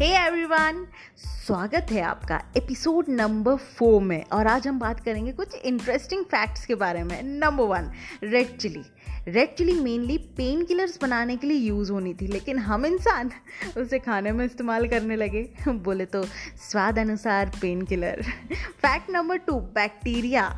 Hey everyone स्वागत है आपका एपिसोड नंबर फोर में। और आज हम बात करेंगे कुछ इंटरेस्टिंग फैक्ट्स के बारे में। Number one red chili red chili mainly pain killers बनाने के लिए यूज़ होनी थी, लेकिन हम इंसान उसे खाने में इस्तेमाल करने लगे। बोले तो स्वाद अनुसार pain killer fact number two bacteria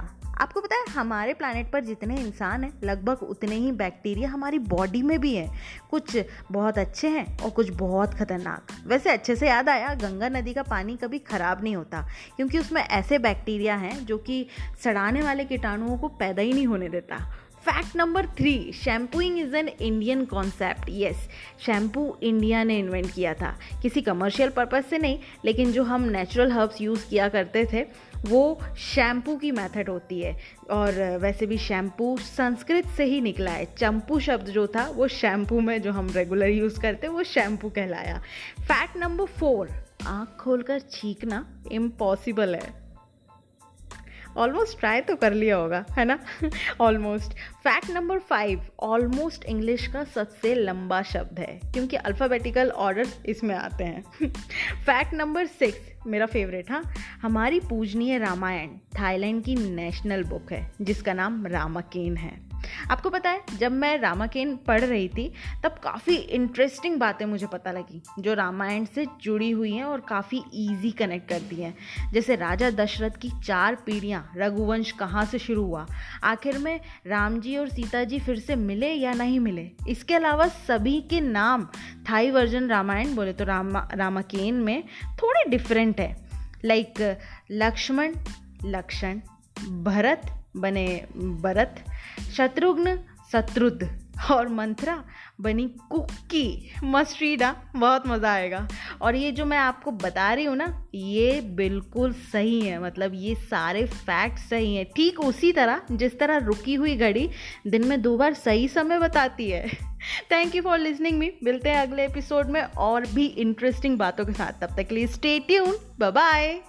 आपको पता है, हमारे प्लानट पर जितने इंसान हैं, लगभग उतने ही बैक्टीरिया हमारी बॉडी में भी हैं। कुछ बहुत अच्छे हैं और कुछ बहुत खतरनाक। वैसे अच्छे से याद आया, गंगा नदी का पानी कभी ख़राब नहीं होता, क्योंकि उसमें ऐसे बैक्टीरिया हैं जो कि सड़ाने वाले कीटाणुओं को पैदा ही नहीं होने देता। Fact number three shampooing is an Indian concept yes shampoo India ने इन्वेंट किया था। किसी कमर्शियल पर्पज़ से नहीं, लेकिन जो हम नेचुरल हर्ब्स यूज़ किया करते थे, वो शैम्पू की मेथड होती है। और वैसे भी शैम्पू संस्कृत से ही निकला है। चंपू शब्द जो था, वो शैम्पू में जो हम रेगुलर यूज़ करते, वो शैम्पू कहलाया। फैक्ट नंबर फोर आँख खोलकर छींकना इम्पॉसिबल है। ऑलमोस्ट ट्राई तो कर लिया होगा, है ना? Almost fact number five almost English का सबसे लंबा शब्द है, क्योंकि अल्फ़ाबेटिकल ऑर्डर इसमें आते हैं। फैक्ट नंबर सिक्स मेरा फेवरेट हाँ? हमारी पूजनीय रामायण, थाईलैंड की नेशनल बुक है, जिसका नाम रामाकेन है। आपको पता है, जब मैं रामाकेन पढ़ रही थी, तब काफ़ी इंटरेस्टिंग बातें मुझे पता लगी, जो रामायण से जुड़ी हुई हैं और काफ़ी ईजी कनेक्ट करती हैं। जैसे राजा दशरथ की चार पीढ़ियाँ, रघुवंश कहाँ से शुरू हुआ? आखिर में राम जी और सीता जी फिर से मिले या नहीं मिले? इसके अलावा सभी के नाम थाई वर्जन रामायण बोले तो रामा, रामाकेन में थोड़े डिफरेंट है। लाइक लक्ष्मण, लक्षण, भरत बने भरत, शत्रुघ्न शत्रुद और मंथरा बनी कुकी। मस्ट्रीडा बहुत मज़ा आएगा। और ये जो मैं आपको बता रही हूँ ना, ये बिल्कुल सही है। मतलब ये सारे फैक्ट्स सही हैं। ठीक उसी तरह, जिस तरह रुकी हुई घड़ी दिन में दो बार सही समय बताती है। Thank you for listening me मिलते हैं अगले एपिसोड में और भी इंटरेस्टिंग बातों के साथ। तब तक के लिए स्टे ट्यून बाय